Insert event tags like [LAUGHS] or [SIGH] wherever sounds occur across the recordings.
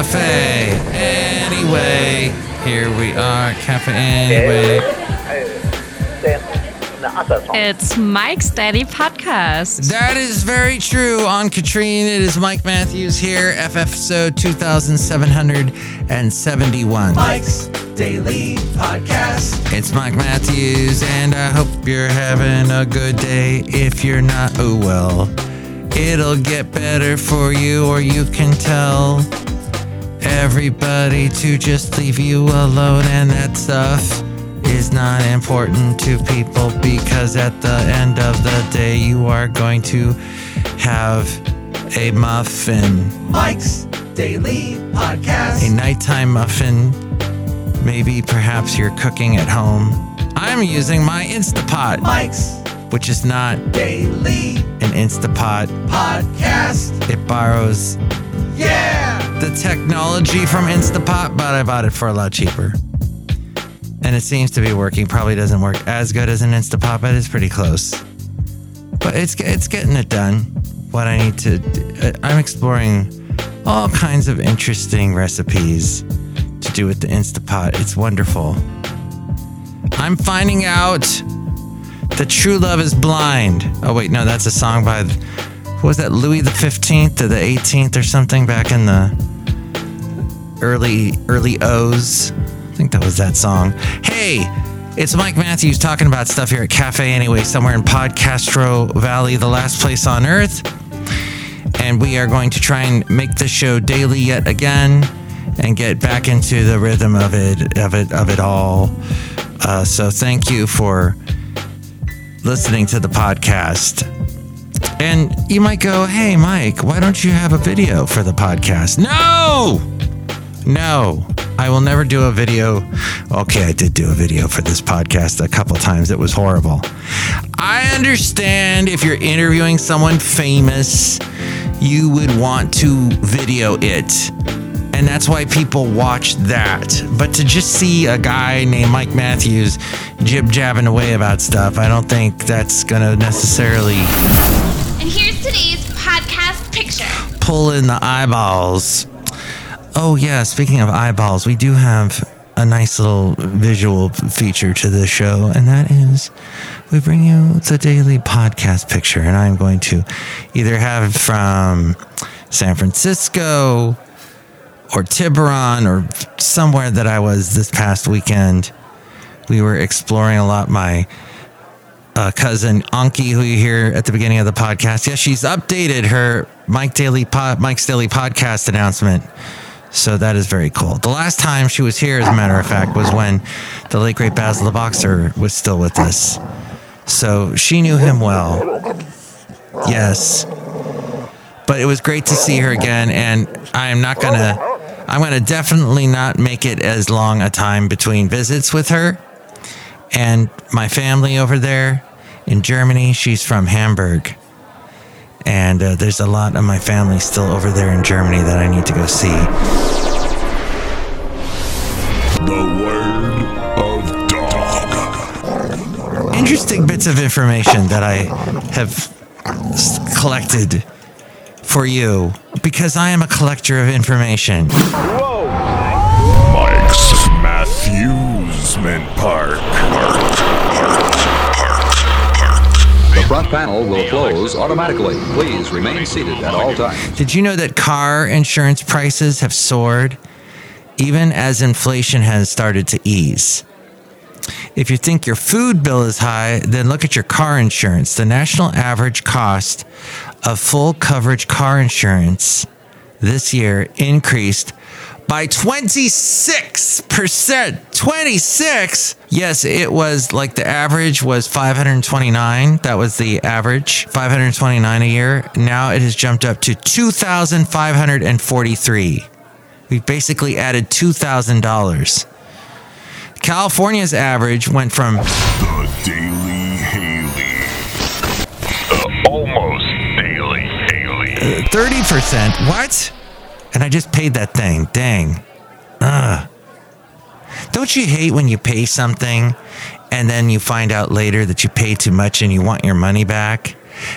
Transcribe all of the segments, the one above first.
Cafe Anyway. Here we are, Cafe Anyway. It's Mike's Daily Podcast. That is very true. On Katrine, it is Mike Matthews here, F episode 2771. Mike's Daily Podcast. It's Mike Matthews, and I hope you're having a good day. If you're not, oh well. It'll get better for you, or you can tell everybody to just leave you alone, and that stuff is not important to people because at the end of the day, you are going to have a muffin, Mike's Daily Podcast. a nighttime muffin. Maybe perhaps you're cooking at home. I'm using my Instapot, Mike's which is not Daily an Instapot. Podcast. It borrows Yeah. The technology from Instapot, but I bought it for a lot cheaper. And it seems to be working. Probably doesn't work as good as an Instapot, but it's pretty close. But it's it's getting it done. What I need to, do- I'm exploring all kinds of interesting recipes to do with the Instapot. It's wonderful. I'm finding out that true love is blind. Oh wait, no, that's a song by what was that Louis the 15th or the 18th or something back in the early early O's. I think that was that song. Hey, it's Mike Matthews talking about stuff here at Cafe Anyway, somewhere in Podcastro Valley, the last place on earth. And we are going to try and make this show daily yet again and get back into the rhythm of it of it of it all. Uh, so thank you for listening to the podcast. And you might go, hey, Mike, why don't you have a video for the podcast? No! No, I will never do a video. Okay, I did do a video for this podcast a couple times. It was horrible. I understand if you're interviewing someone famous, you would want to video it. And that's why people watch that. But to just see a guy named Mike Matthews jib jabbing away about stuff, I don't think that's going to necessarily And here's today's podcast picture. pull in the eyeballs. Oh, yeah, speaking of eyeballs, we do have a nice little visual feature to this show, and that is we bring you the daily podcast picture. And I'm going to either have from San Francisco or Tiburon or somewhere that I was this past weekend. We were exploring a lot. My uh, cousin Anki, who you hear at the beginning of the podcast. Yes, she's updated her Mike Daily pod, Mike's Daily podcast announcement. So that is very cool. The last time she was here, as a matter of fact, was when the late great Basil the Boxer was still with us. So she knew him well. Yes. But it was great to see her again, and I'm not gonna I'm gonna definitely not make it as long a time between visits with her and my family over there in Germany. She's from Hamburg. And uh, there's a lot of my family still over there in Germany that I need to go see. The word of dog. Interesting bits of information that I have collected for you because I am a collector of information. Mike's Matthewsman Park. Park. Front panel will close automatically. Please remain seated at all times. Did you know that car insurance prices have soared even as inflation has started to ease? If you think your food bill is high, then look at your car insurance. The national average cost of full coverage car insurance this year increased by 26%. 26? Yes, it was like the average was 529. That was the average, 529 a year. Now it has jumped up to 2,543. We've basically added $2,000. California's average went from The Daily Haley. The almost Daily Haley. 30%. What? And I just paid that thing. Dang. Ugh. Don't you hate when you pay something and then you find out later that you paid too much and you want your money back?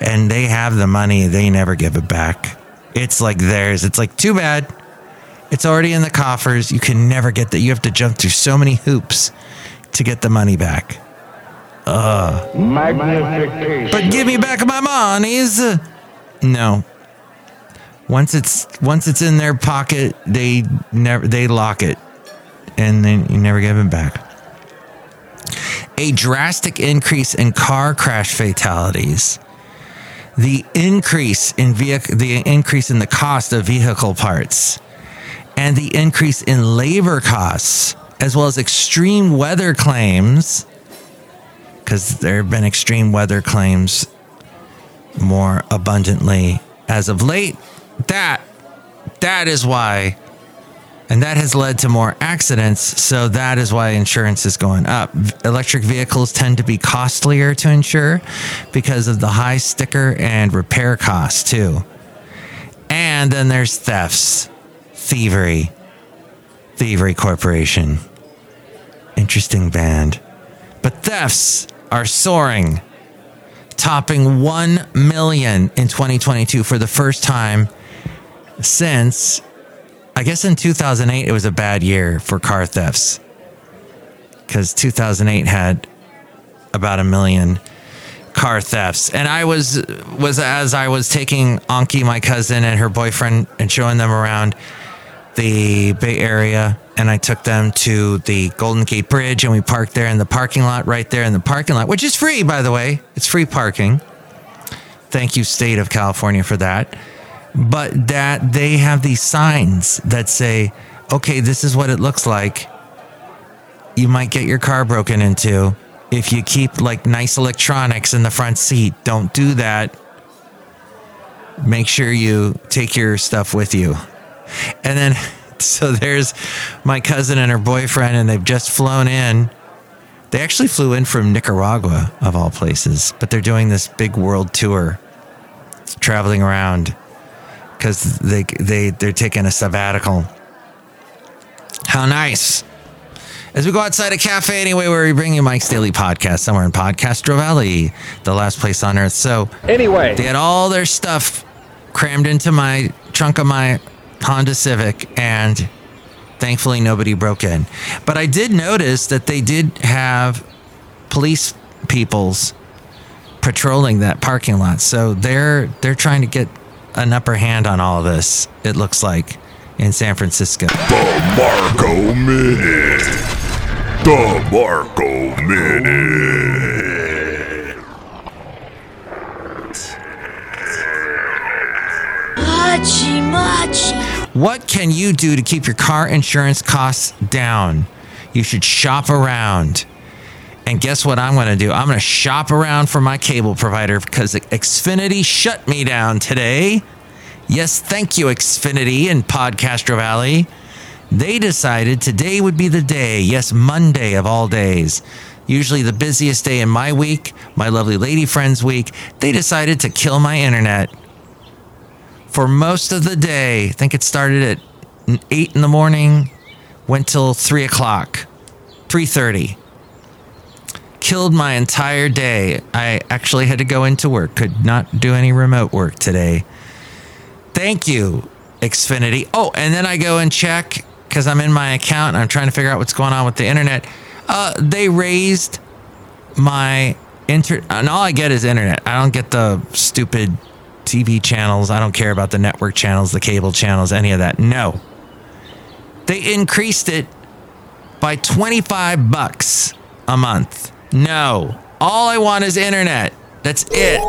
And they have the money, they never give it back. It's like theirs. It's like, too bad. It's already in the coffers. You can never get that. You have to jump through so many hoops to get the money back. Uh. But give me back my monies. No. Once it's once it's in their pocket, they never they lock it, and then you never give it back. A drastic increase in car crash fatalities. The increase in vehicle, the increase in the cost of vehicle parts, and the increase in labor costs, as well as extreme weather claims, because there have been extreme weather claims more abundantly as of late. That that is why and that has led to more accidents, so that is why insurance is going up. Electric vehicles tend to be costlier to insure because of the high sticker and repair costs too. And then there's thefts, thievery, Thievery Corporation. Interesting band. But thefts are soaring topping 1 million in 2022 for the first time since I guess in 2008 it was a bad year for car thefts cuz 2008 had about a million car thefts and I was was as I was taking Anki my cousin and her boyfriend and showing them around the Bay Area and I took them to the Golden Gate Bridge and we parked there in the parking lot right there in the parking lot, which is free, by the way. It's free parking. Thank you, State of California, for that. But that they have these signs that say, okay, this is what it looks like. You might get your car broken into if you keep like nice electronics in the front seat. Don't do that. Make sure you take your stuff with you. And then, [LAUGHS] so there's my cousin and her boyfriend, and they've just flown in. They actually flew in from Nicaragua, of all places, but they're doing this big world tour, traveling around because they, they, they're taking a sabbatical. How nice. As we go outside a cafe anyway, where we bring you Mike's Daily Podcast, somewhere in Podcastro Valley, the last place on earth. So, Anyway. they had all their stuff crammed into my trunk of my Honda Civic, and thankfully nobody broke in. But I did notice that they did have police peoples patrolling that parking lot, so they're they're trying to get an upper hand on all of this. It looks like in San Francisco. The Marco Minute. The Marco Minute. Machi, machi. What can you do to keep your car insurance costs down? You should shop around. And guess what I'm going to do? I'm going to shop around for my cable provider because Xfinity shut me down today. Yes, thank you, Xfinity in Podcastro Valley. They decided today would be the day. Yes, Monday of all days. Usually the busiest day in my week, my lovely lady friend's week. They decided to kill my internet for most of the day. I think it started at eight in the morning, went till three o'clock, three thirty. Killed my entire day. I actually had to go into work. Could not do any remote work today. Thank you, Xfinity. Oh, and then I go and check because I'm in my account and I'm trying to figure out what's going on with the internet. Uh, they raised my internet, and all I get is internet. I don't get the stupid TV channels. I don't care about the network channels, the cable channels, any of that. No. They increased it by 25 bucks a month. No. All I want is internet. That's it.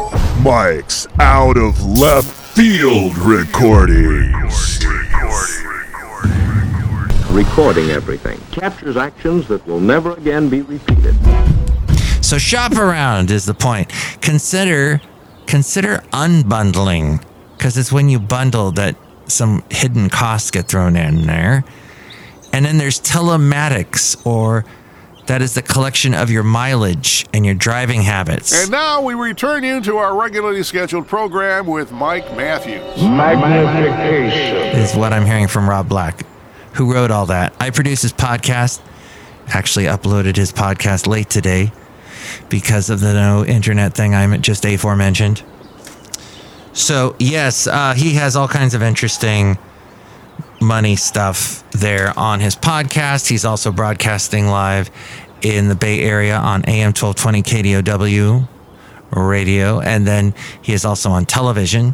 Mike's out of left field recordings. Recording everything captures actions that will never again be repeated. So shop around is the point. Consider consider unbundling because it's when you bundle that some hidden costs get thrown in there. And then there's telematics or that is the collection of your mileage and your driving habits. And now we return you to our regularly scheduled program with Mike Matthews. Magnification is what I'm hearing from Rob Black, who wrote all that. I produced his podcast, actually uploaded his podcast late today because of the no internet thing I just aforementioned. So, yes, uh, he has all kinds of interesting money stuff there on his podcast. He's also broadcasting live in the Bay Area on AM 1220 KDOW radio. And then he is also on television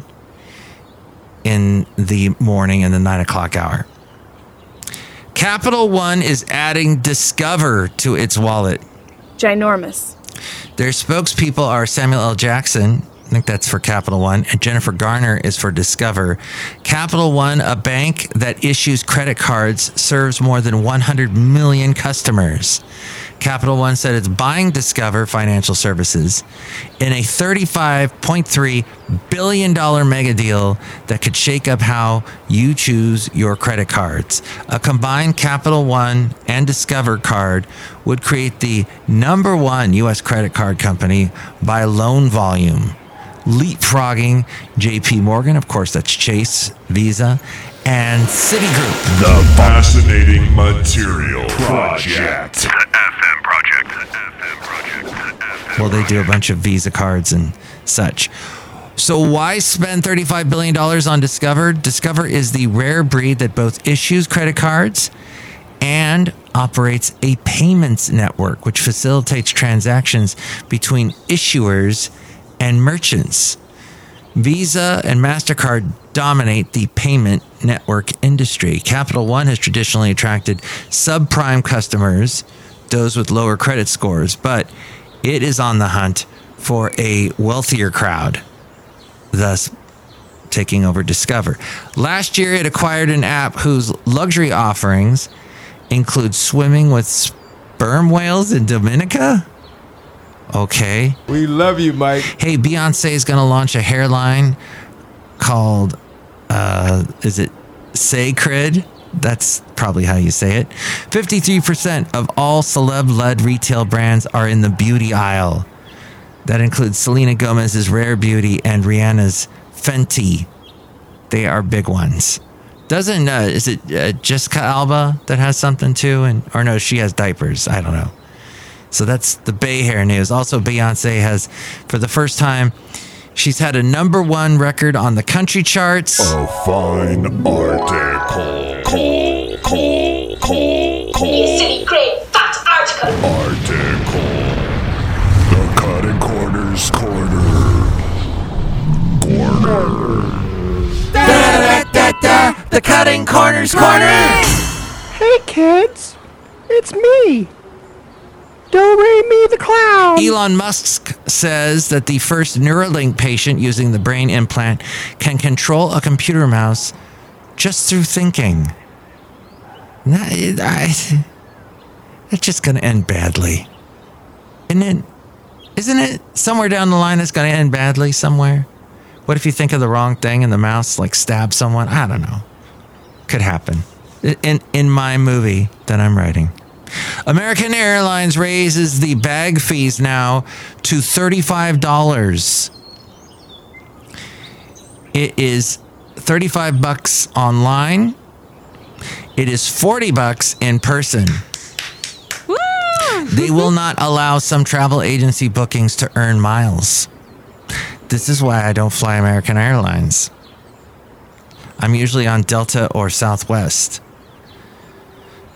in the morning and the nine o'clock hour. Capital One is adding Discover to its wallet. Ginormous. Their spokespeople are Samuel L. Jackson. I think that's for Capital One. And Jennifer Garner is for Discover. Capital One, a bank that issues credit cards, serves more than 100 million customers. Capital One said it's buying Discover Financial Services in a $35.3 billion mega deal that could shake up how you choose your credit cards. A combined Capital One and Discover card would create the number one U.S. credit card company by loan volume, leapfrogging JP Morgan, of course, that's Chase, Visa, and Citigroup. The Fascinating Material Project. Well, they do a bunch of Visa cards and such. So, why spend $35 billion on Discover? Discover is the rare breed that both issues credit cards and operates a payments network, which facilitates transactions between issuers and merchants. Visa and MasterCard dominate the payment network industry. Capital One has traditionally attracted subprime customers, those with lower credit scores, but it is on the hunt for a wealthier crowd, thus taking over Discover. Last year, it acquired an app whose luxury offerings include swimming with sperm whales in Dominica. Okay. We love you, Mike. Hey, Beyonce is going to launch a hairline called, uh, is it Cécred? That's probably how you say it. 53% of all celeb led retail brands are in the beauty aisle. That includes Selena Gomez's Rare Beauty and Rihanna's Fenty. They are big ones. Doesn't, uh, is it uh, Jessica Alba that has something too? And, or no, she has diapers. I don't know. So that's the Bay Hair news. Also, Beyonce has, for the first time, she's had a number one record on the country charts. A fine article. Call, call, call, call. You silly great fat article. Article. The cutting corners corner. Corner. Da, da, da, the cutting corners corner. Hey kids, it's me. Do re me the clown. Elon Musk says that the first Neuralink patient using the brain implant can control a computer mouse just through thinking. That, I, it's just going to end badly. Isn't it? Isn't it somewhere down the line it's going to end badly somewhere? What if you think of the wrong thing and the mouse like stabs someone? I don't know. Could happen. In in my movie that I'm writing. American Airlines raises the bag fees now to $35. It is 35 bucks online. It is 40 bucks in person. They will not allow some travel agency bookings to earn miles. This is why I don't fly American Airlines. I'm usually on Delta or Southwest.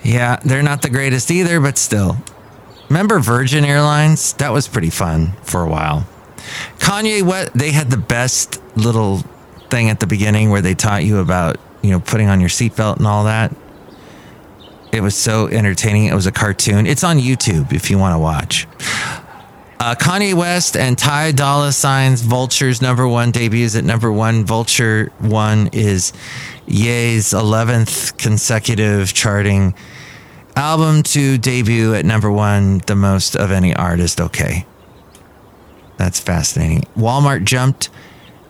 Yeah, they're not the greatest either, but still. Remember Virgin Airlines? That was pretty fun for a while. Kanye West, they had the best little thing at the beginning where they taught you about, you know, putting on your seatbelt and all that. It was so entertaining. It was a cartoon. It's on YouTube if you want to watch. Uh, Kanye West and Ty Dolla Sign's Vulture's number one debuts at number one. Vulture one is Ye's 11th consecutive charting album to debut at number one, the most of any artist. Okay. That's fascinating. Walmart jumped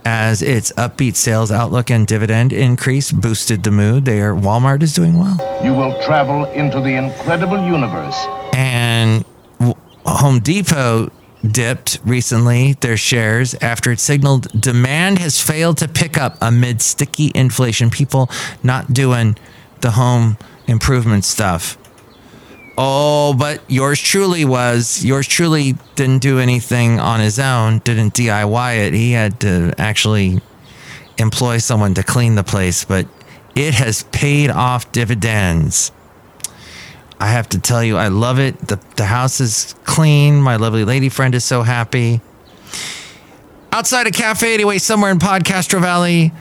as its upbeat sales outlook and dividend increase boosted the mood. There, Walmart is doing well. You will travel into the incredible universe. And Home Depot dipped recently their shares after it signaled demand has failed to pick up amid sticky inflation. People not doing the home improvement stuff. Oh, but yours truly was. Yours truly didn't do anything on his own, didn't DIY it. He had to actually employ someone to clean the place, but it has paid off dividends. I have to tell you, I love it. The, the house is clean. My lovely lady friend is so happy. Outside a cafe, anyway, somewhere in Podcastro Valley,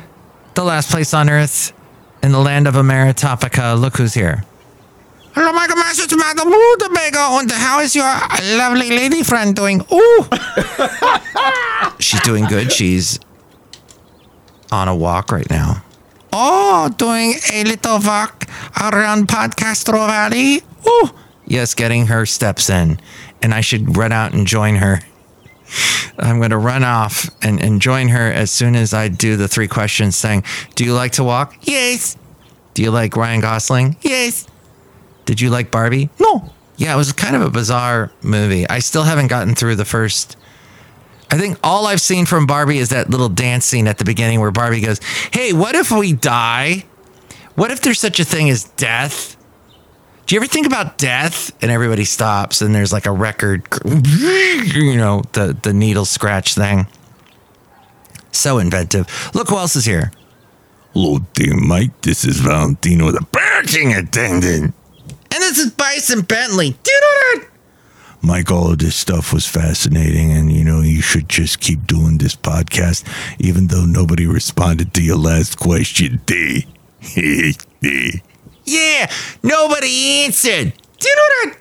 the last place on earth, in the land of Ameritopica. Look who's here. Hello, Michael Masters, Madame Rootabega, and how is your lovely lady friend doing? Ooh! [LAUGHS] She's doing good. She's on a walk right now. Oh, doing a little walk around Podcastro Valley. Ooh! Yes, getting her steps in. And I should run out and join her. I'm going to run off and, and join her as soon as I do the three questions saying, Do you like to walk? Yes. Do you like Ryan Gosling? Yes. Did you like Barbie? No. Yeah, it was kind of a bizarre movie. I still haven't gotten through the first. I think all I've seen from Barbie is that little dance scene at the beginning where Barbie goes, Hey, what if we die? What if there's such a thing as death? Do you ever think about death? And everybody stops and there's like a record, you know, the, the needle scratch thing. So inventive. Look who else is here. Hello there, Mike. This is Valentino, the parking attendant. And this is Bison Bentley. Do you know that? Mike, all of this stuff was fascinating, and you know, you should just keep doing this podcast, even though nobody responded to your last question. D. [LAUGHS] Yeah, nobody answered. Do you know that?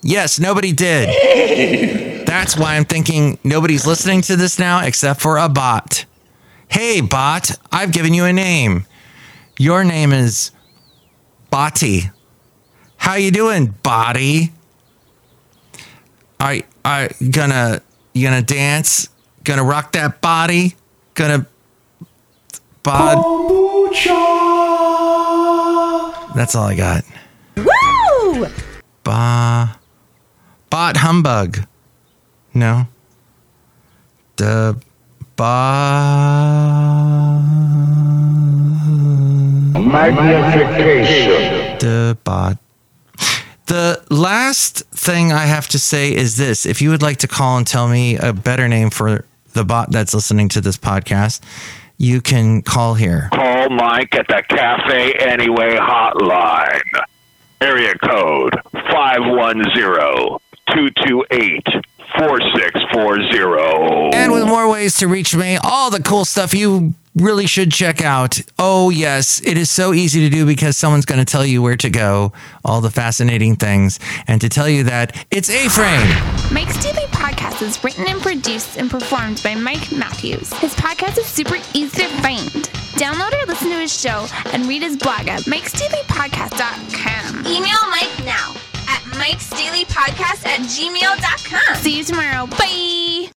Yes, nobody did. That's why I'm thinking nobody's listening to this now except for a bot. Hey, bot, I've given you a name. Your name is Botty. How you doing, Body? Are are you gonna you gonna dance? Gonna rock that body? Gonna bod? That's all I got. Woo! Ba bot humbug. No. The ba Magnification. the bot. The last thing I have to say is this. If you would like to call and tell me a better name for the bot that's listening to this podcast, you can call here. Call Mike at the Cafe Anyway hotline. Area code 510-228-4640. And with more ways to reach me, all the cool stuff you really should check out. Oh, yes, it is so easy to do because someone's going to tell you where to go, all the fascinating things, and to tell you that it's A Frame. Mike's Daily Podcast is written and produced and performed by Mike Matthews. His podcast is super easy to find. Download or listen to his show and read his blog at mikesdailypodcast.com. Email Mike now at mikesdailypodcast at gmail.com. See you tomorrow. Bye.